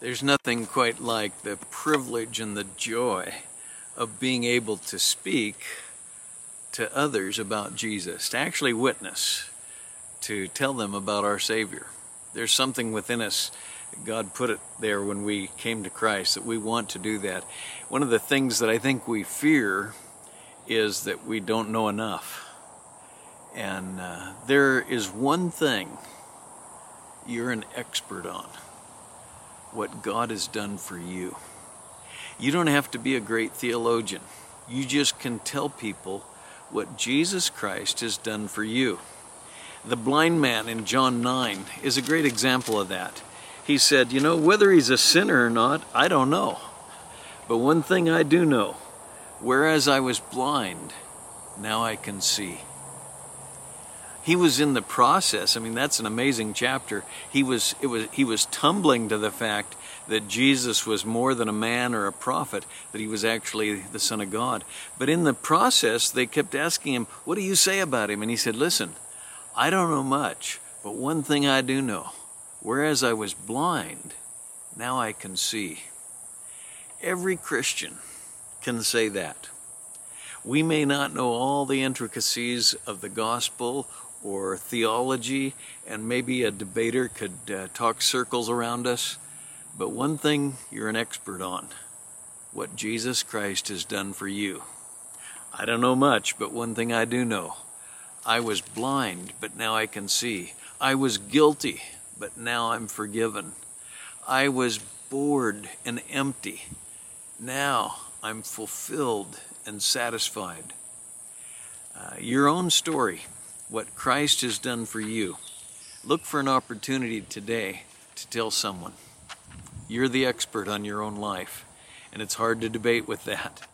There's nothing quite like the privilege and the joy of being able to speak to others about Jesus, to actually witness, to tell them about our Savior. There's something within us, God put it there when we came to Christ, that we want to do that. One of the things that I think we fear is that we don't know enough. And uh, there is one thing you're an expert on what God has done for you. You don't have to be a great theologian. You just can tell people what Jesus Christ has done for you. The blind man in John 9 is a great example of that. He said, You know, whether he's a sinner or not, I don't know. But one thing I do know whereas I was blind, now I can see he was in the process. I mean, that's an amazing chapter. He was it was he was tumbling to the fact that Jesus was more than a man or a prophet, that he was actually the son of God. But in the process, they kept asking him, "What do you say about him?" And he said, "Listen, I don't know much, but one thing I do know. Whereas I was blind, now I can see." Every Christian can say that. We may not know all the intricacies of the gospel or theology, and maybe a debater could uh, talk circles around us. But one thing you're an expert on what Jesus Christ has done for you. I don't know much, but one thing I do know I was blind, but now I can see. I was guilty, but now I'm forgiven. I was bored and empty. Now I'm fulfilled and satisfied. Uh, your own story what Christ has done for you. Look for an opportunity today to tell someone. You're the expert on your own life, and it's hard to debate with that.